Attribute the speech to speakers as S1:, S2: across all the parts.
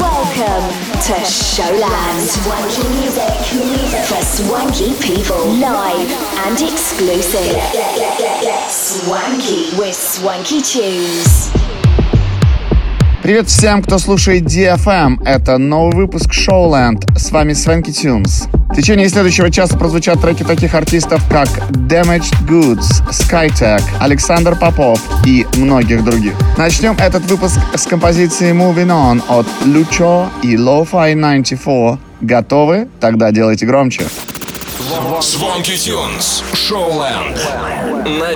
S1: Welcome to Showland. Swanky music, music for swanky people, live and exclusive. Swanky with swanky tunes.
S2: Привет всем, кто слушает DFM. Это новый выпуск Showland. С вами Swanky Tunes течение следующего часа прозвучат треки таких артистов, как Damaged Goods, Skytech, Александр Попов и многих других. Начнем этот выпуск с композиции Moving On от Lucho и Lo-Fi 94. Готовы? Тогда делайте громче.
S3: Звонки Тюнс. Шоуленд. На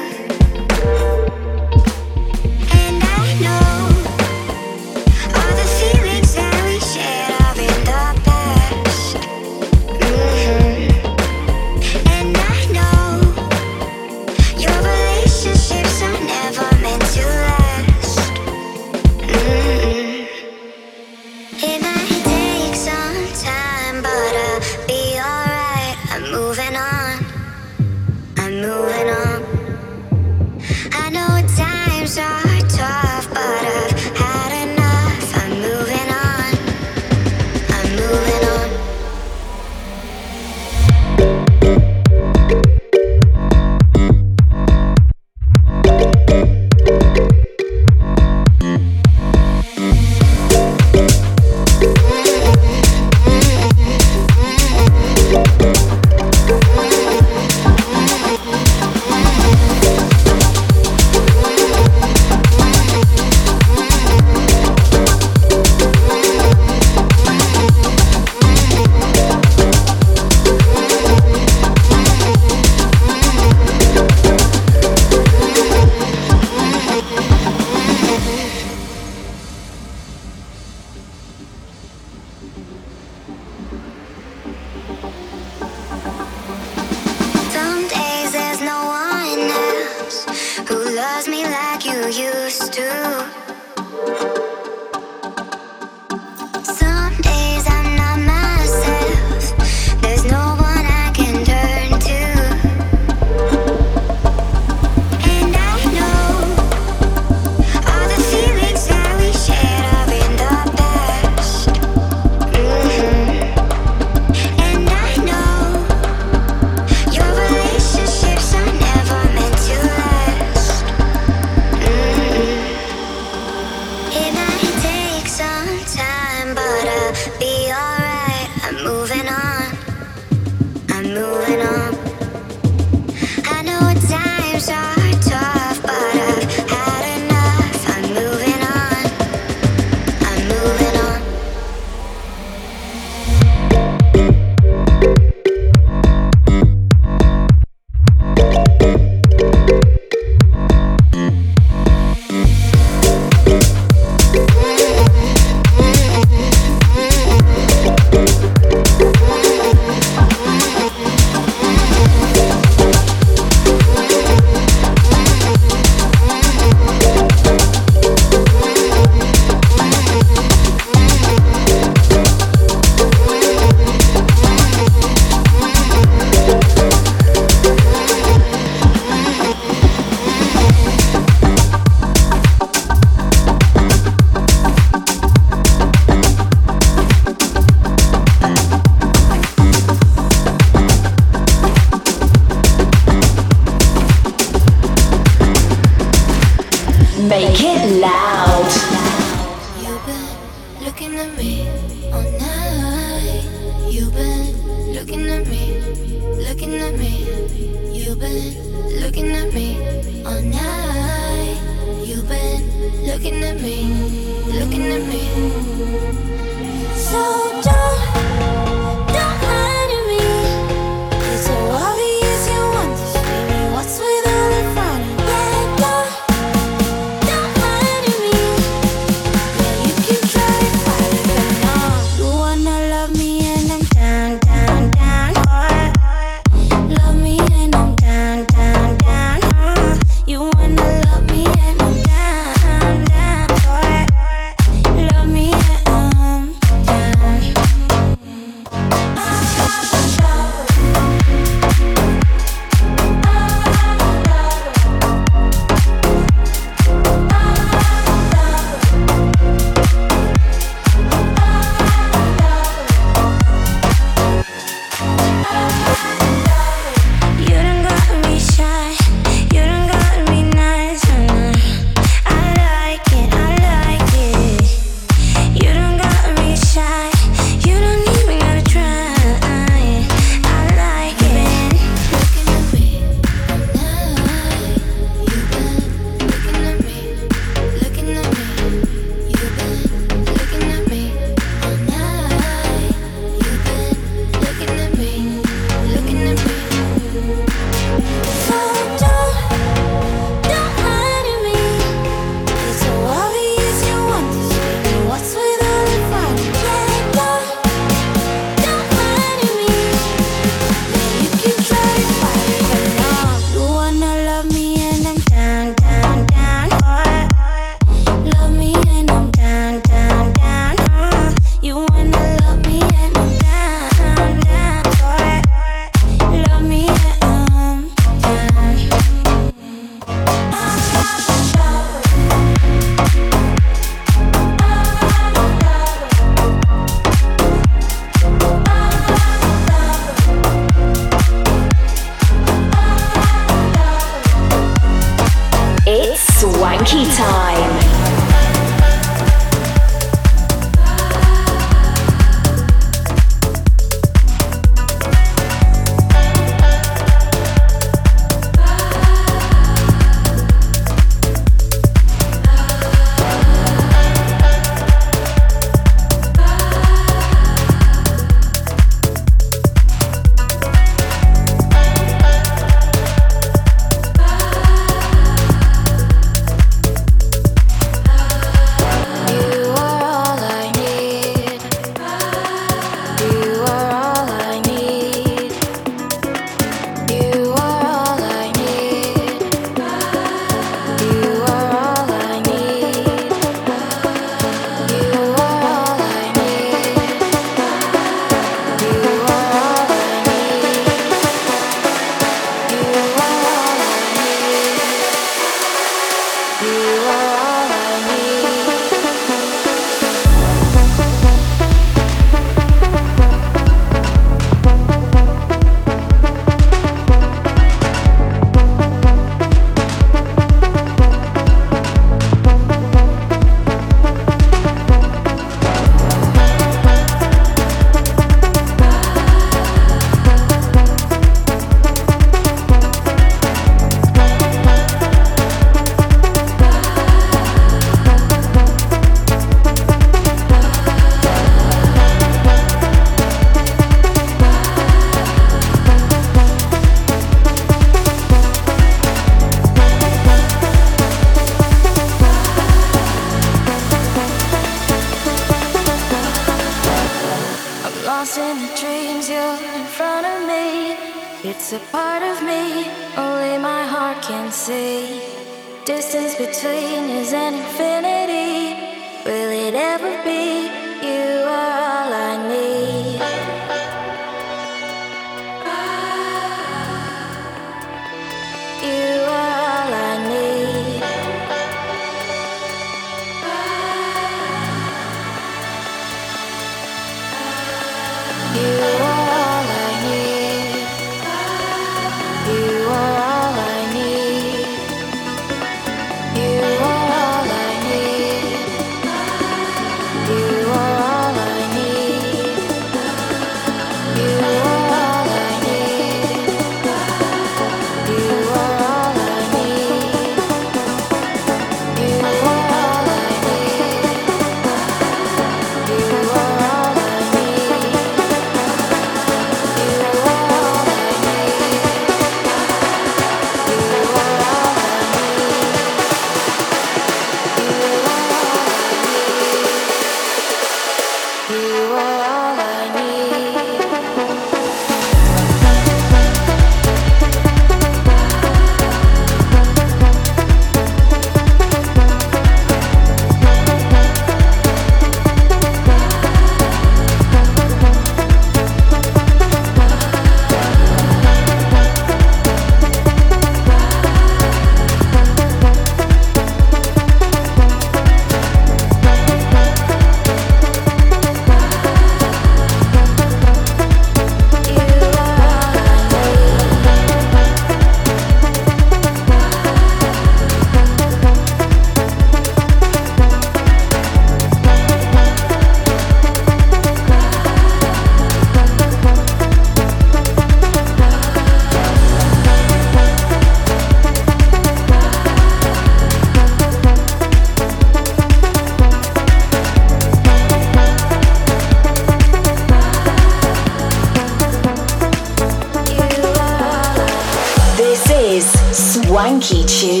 S4: He.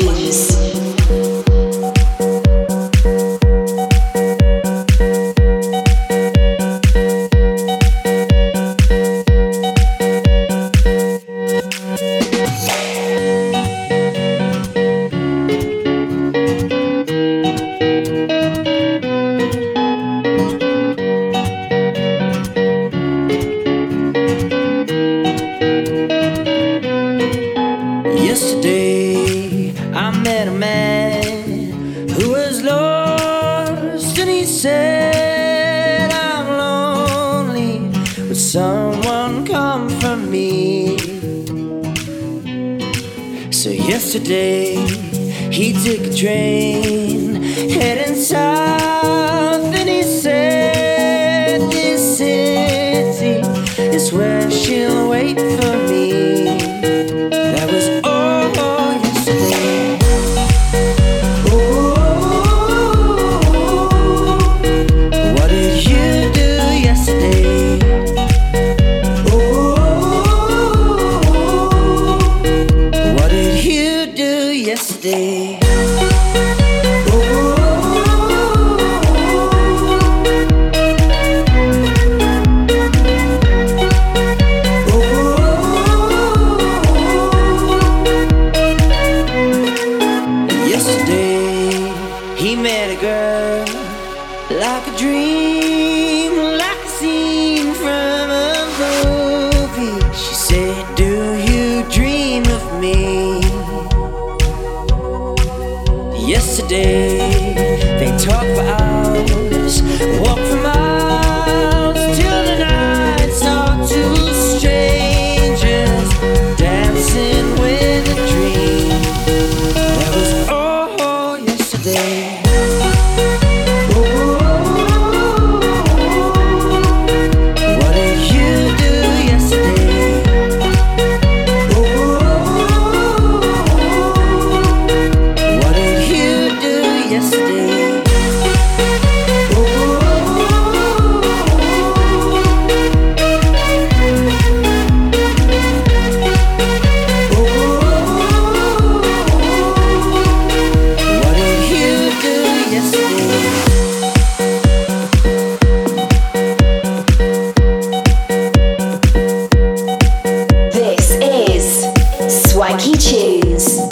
S4: day.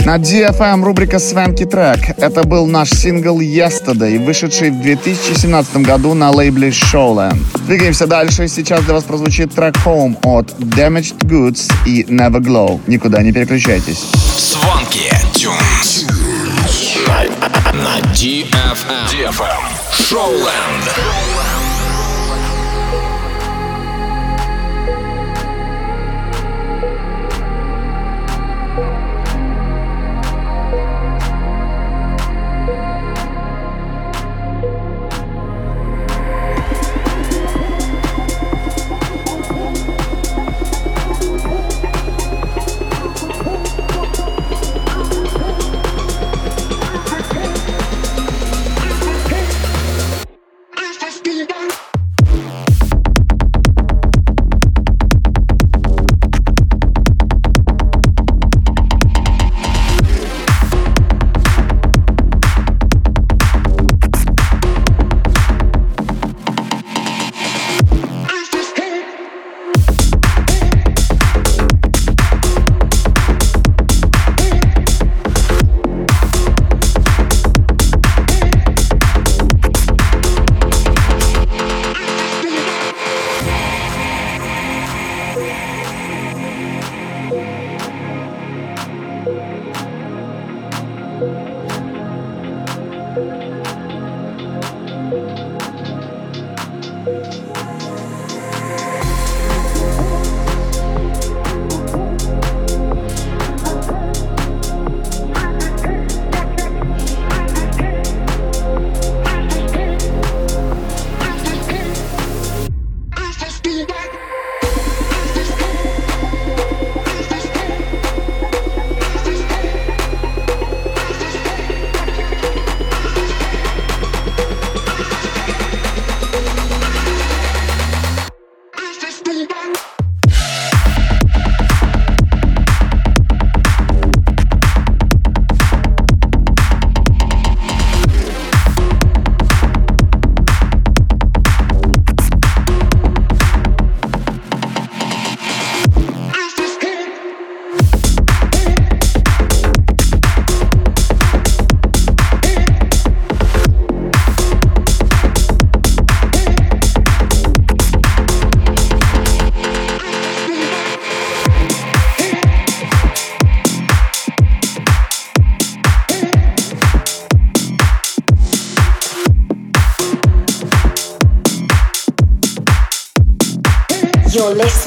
S4: На DFM эм рубрика «Свенки трек». Это был наш сингл «Yesterday», вышедший в 2017 году на лейбле Showland. Двигаемся дальше. Сейчас для вас прозвучит трек «Home» от Damaged Goods и Never Glow. Никуда не переключайтесь. Сванки Тюнс. На DFM. DFM. Эм. Эм. Showland. Showland.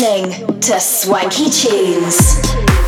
S4: Listening to Swanky Tunes.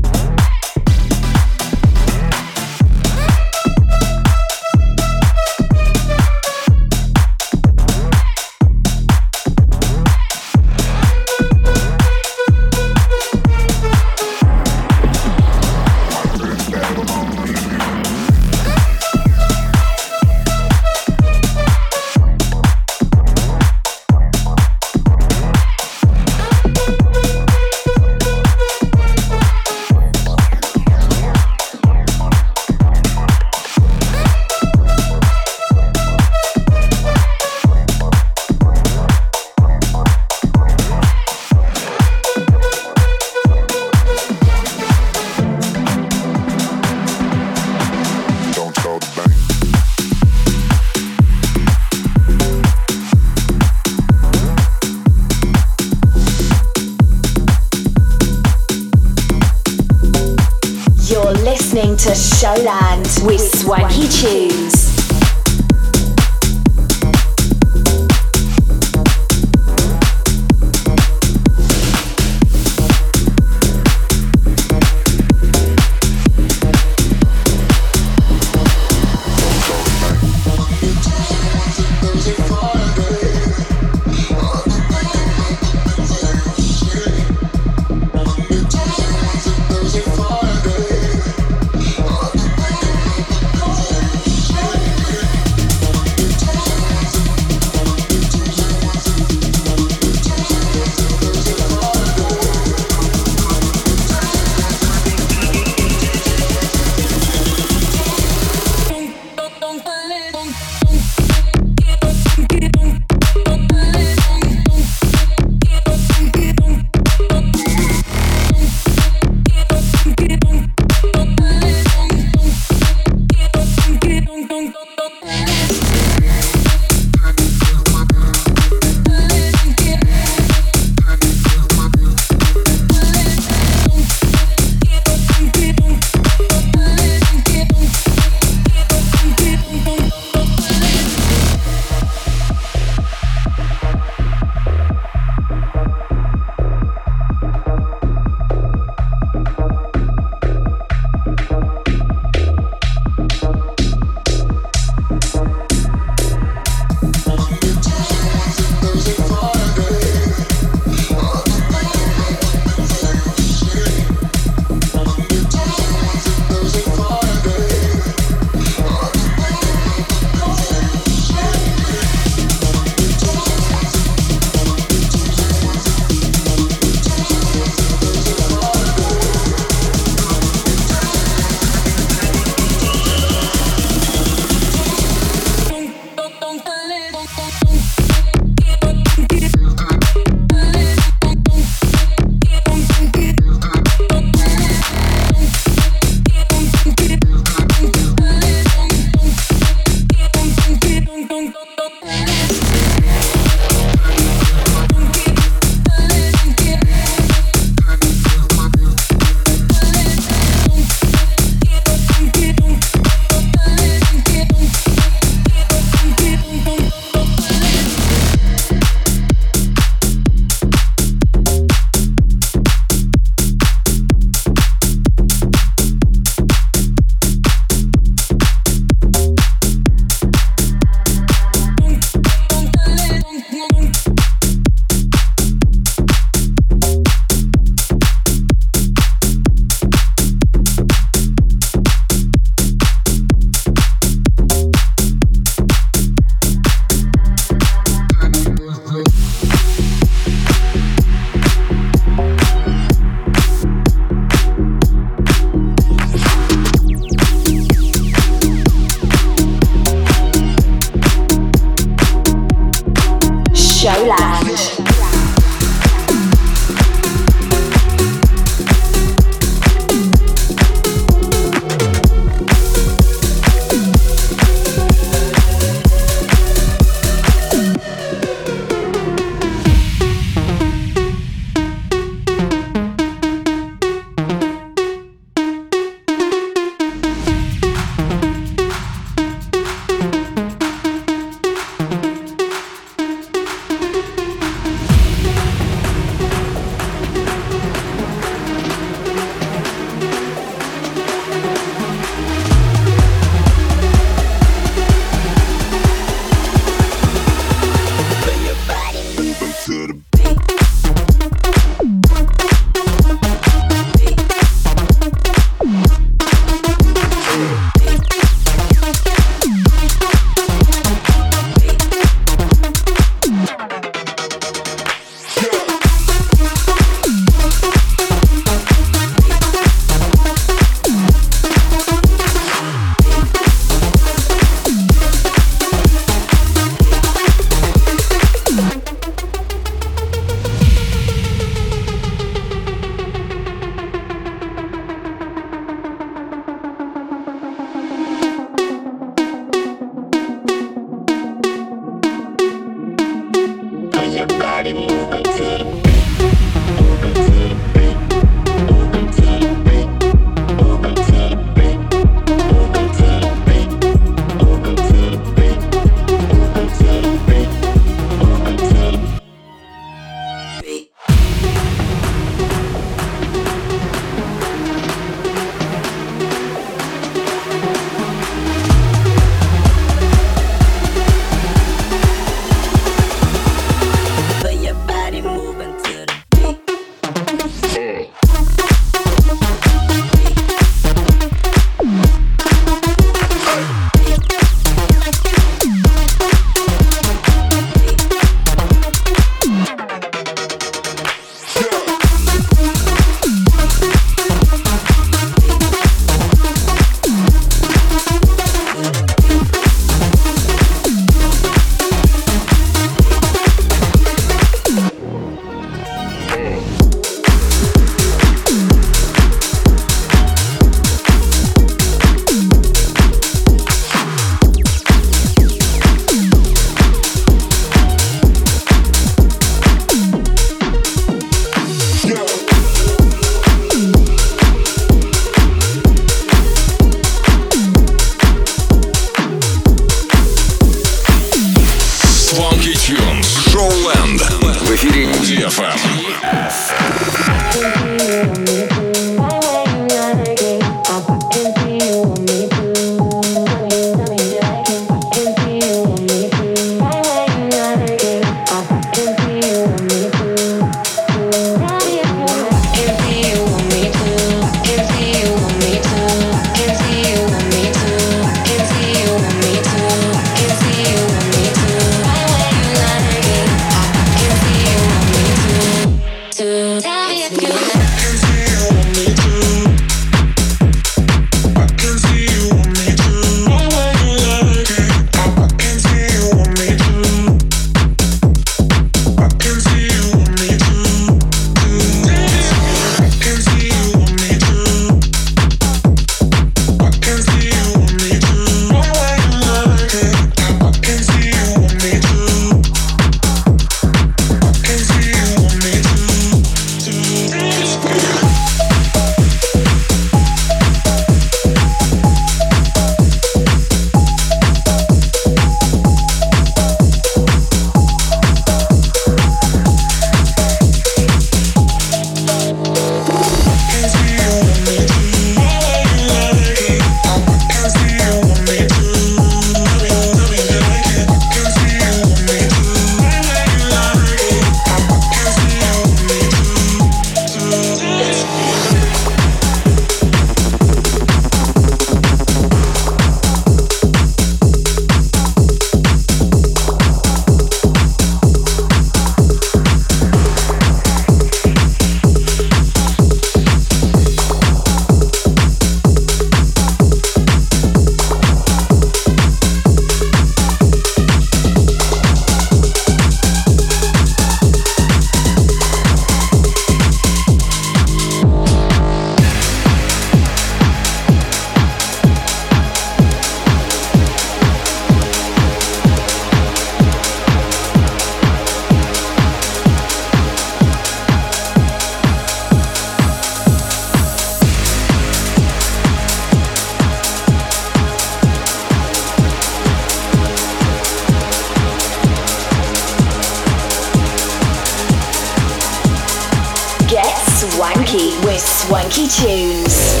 S4: funky tunes.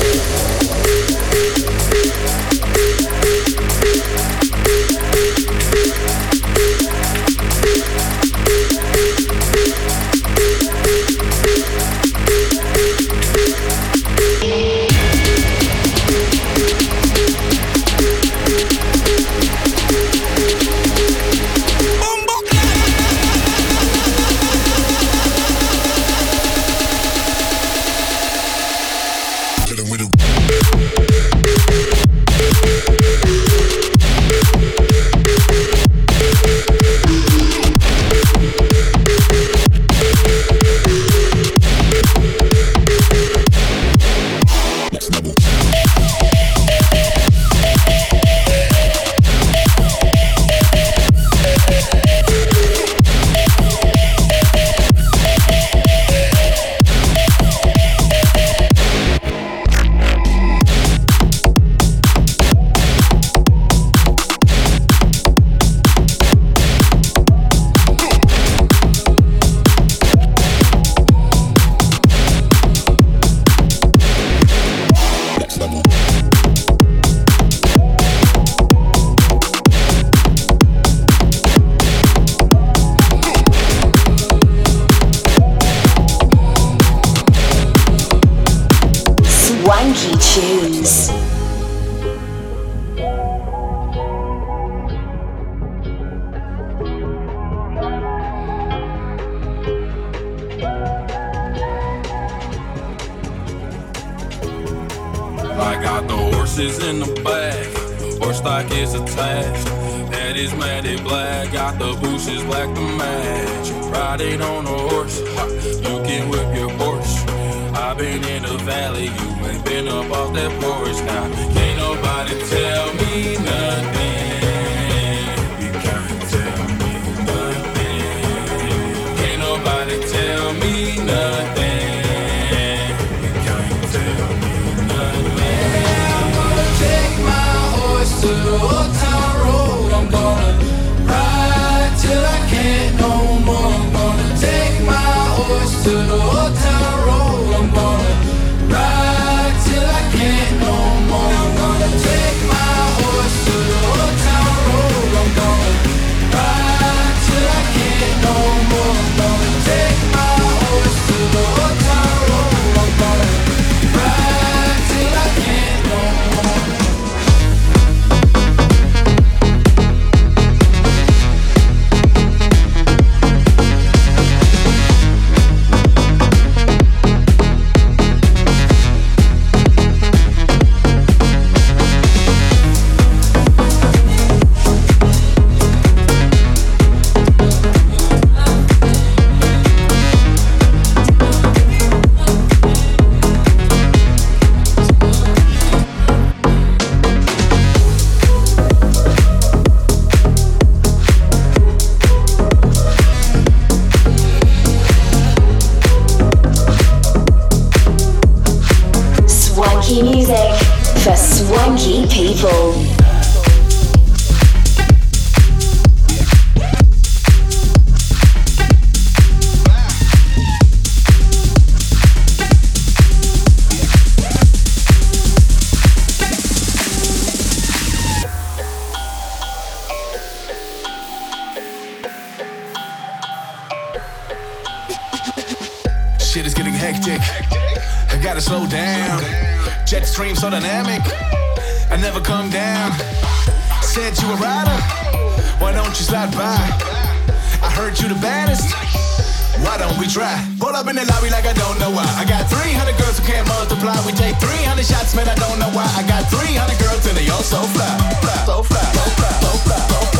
S4: horses in the back, horse stock is attached. That is matted black, got the bushes black to match. Riding on a horse, you can whip your horse. I've been in the valley, you ain't been up off that porch now. Can't nobody tell me nothing. Nothing. Can't nobody tell me
S5: nothing. to Old Town Road. I'm gonna ride till I can't no more. I'm gonna take my horse to the for swanky people. extreme, so dynamic. I never come down. Said you a rider, why don't you slide by? I heard you the
S1: baddest. Why don't we
S2: try? Pull up in the lobby like I don't know why. I got 300 girls who can't multiply. We take 300 shots, man, I don't know why. I got 300 girls and they all
S3: so fly. Fly, so fly, so
S1: fly, so fly, so fly.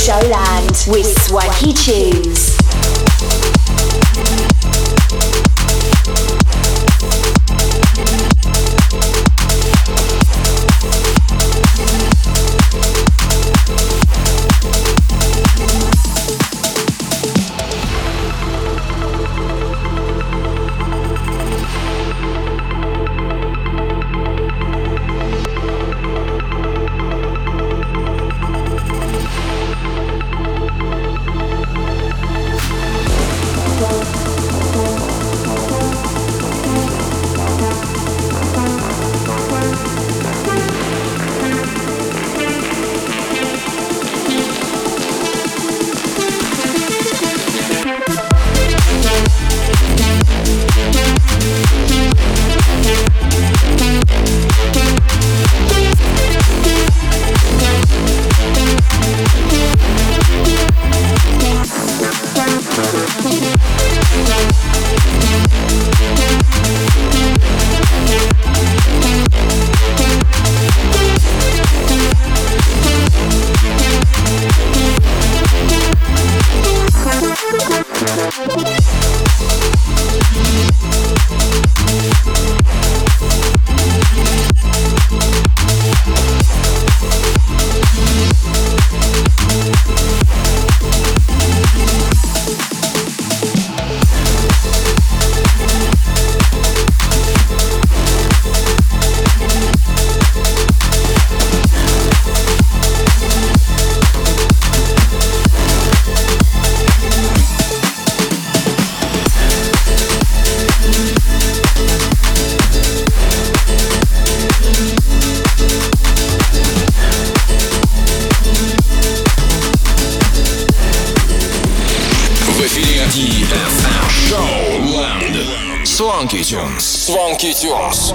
S1: Showland with Swanky Tunes.
S6: Tunes.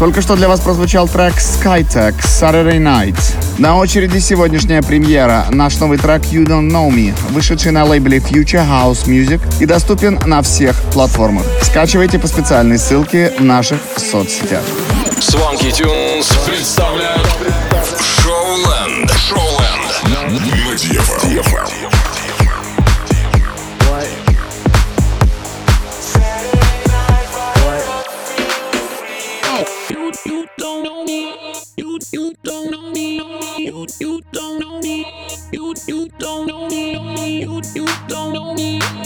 S2: Только что для вас прозвучал трек Skytech Saturday Night. На очереди сегодняшняя премьера. Наш новый трек You Don't Know Me, вышедший на лейбле Future House Music и доступен на всех платформах. Скачивайте по специальной ссылке в наших соцсетях.
S7: Swanky Tunes представляют Шоуленд. Шоуленд. На
S8: know me.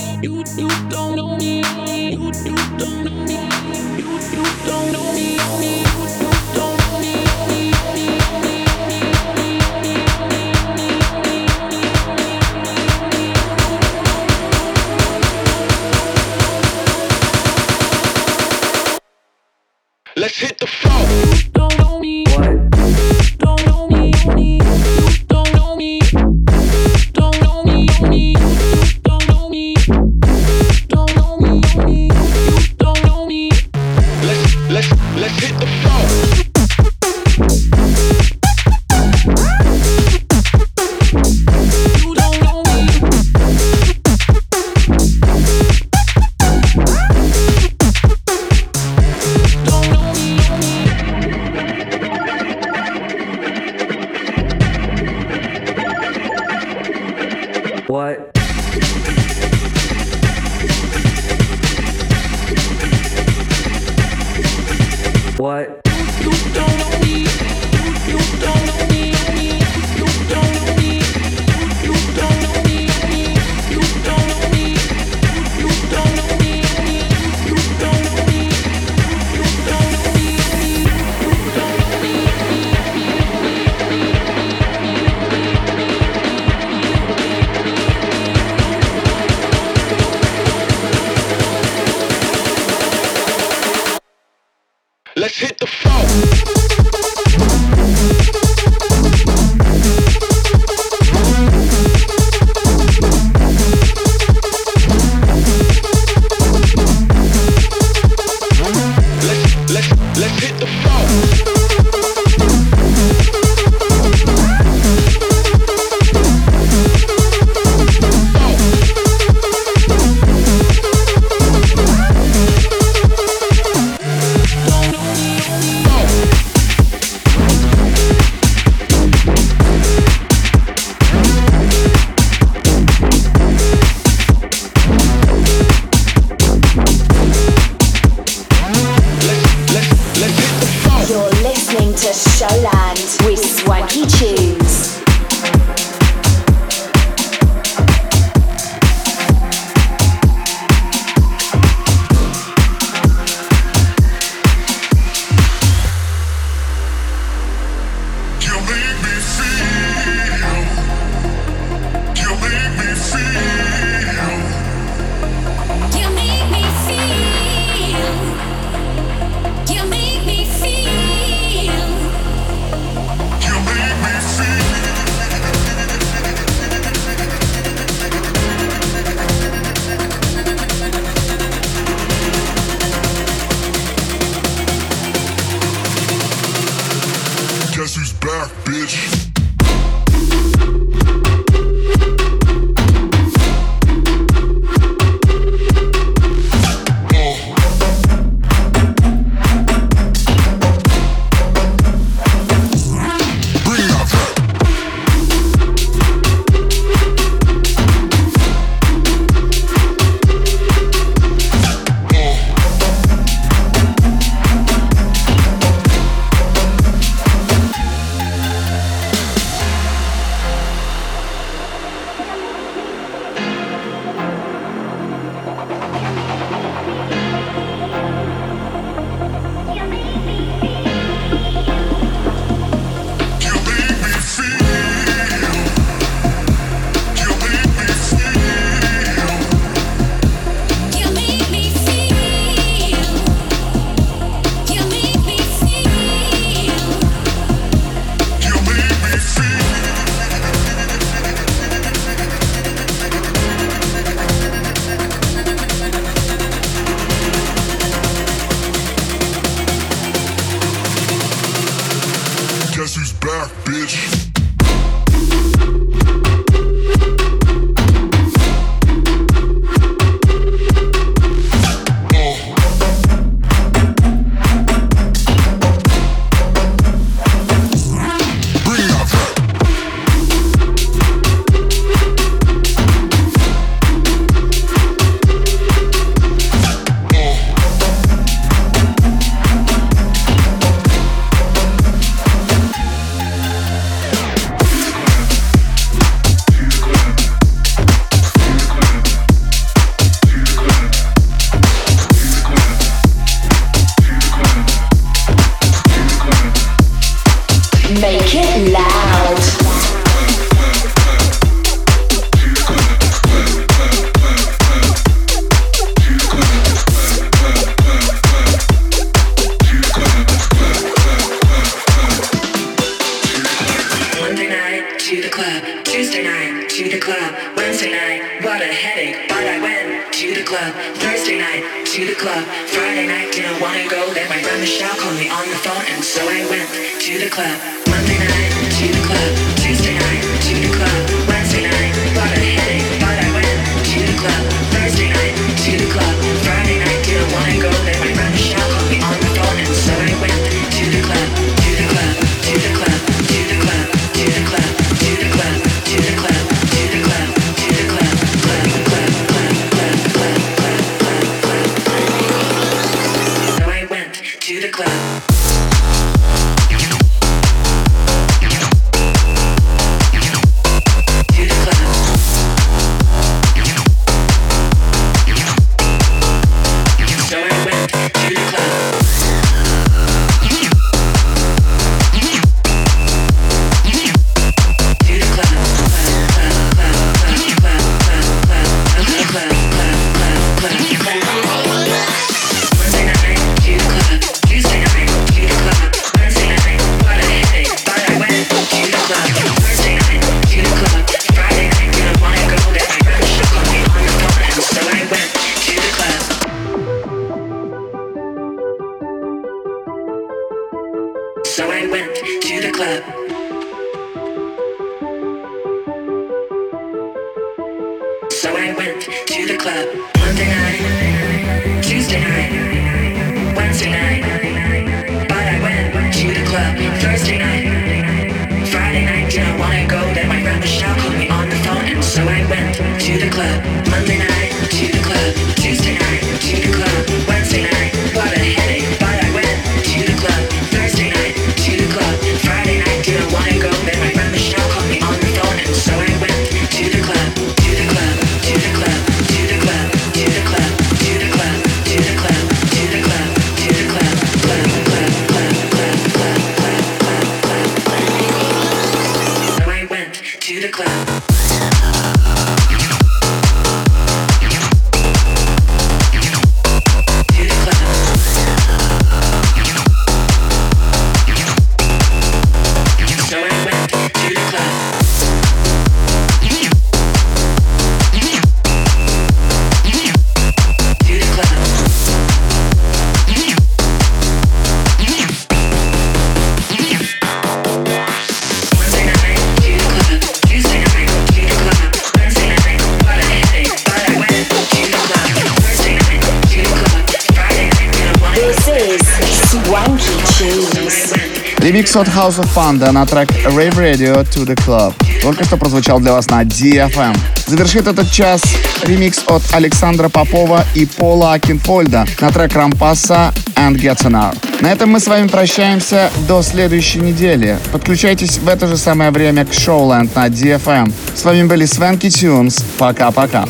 S2: От House of Panda на трек Rave Radio to the Club. Только что прозвучал для вас на DFM. Завершит этот час ремикс от Александра Попова и Пола Акинфольда на трек Рампаса and Get an Hour. На этом мы с вами прощаемся до следующей недели. Подключайтесь в это же самое время к Showland на DFM. С вами были Свенки Тюнс. Пока-пока.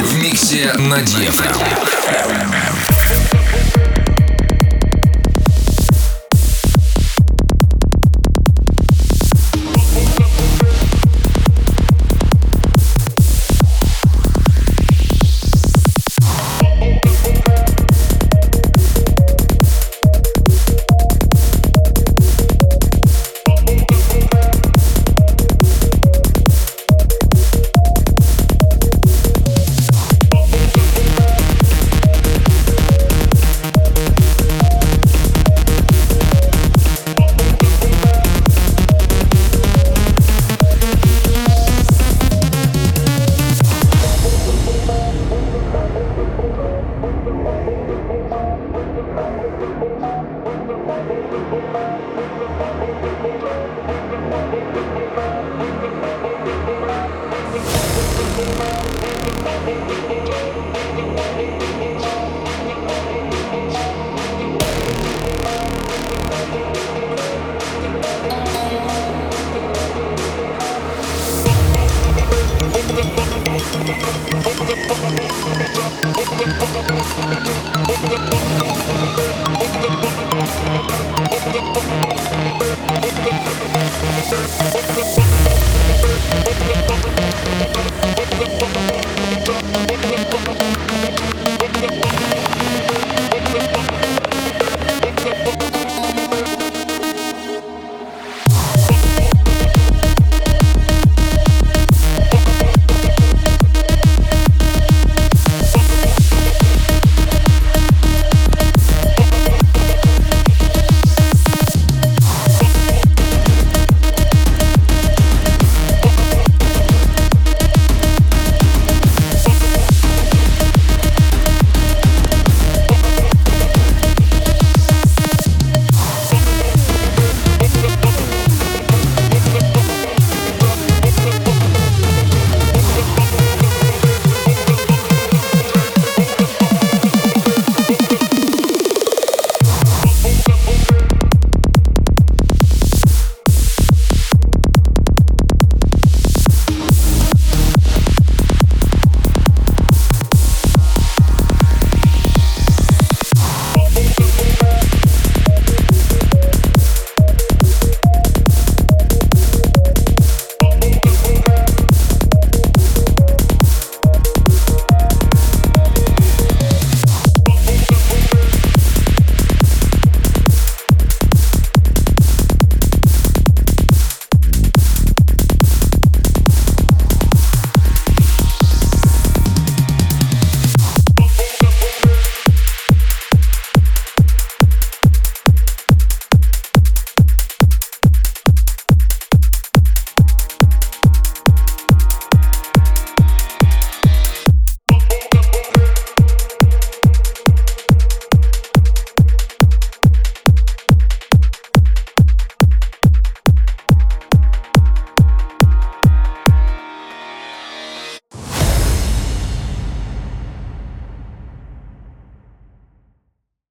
S3: В миксе на DFM.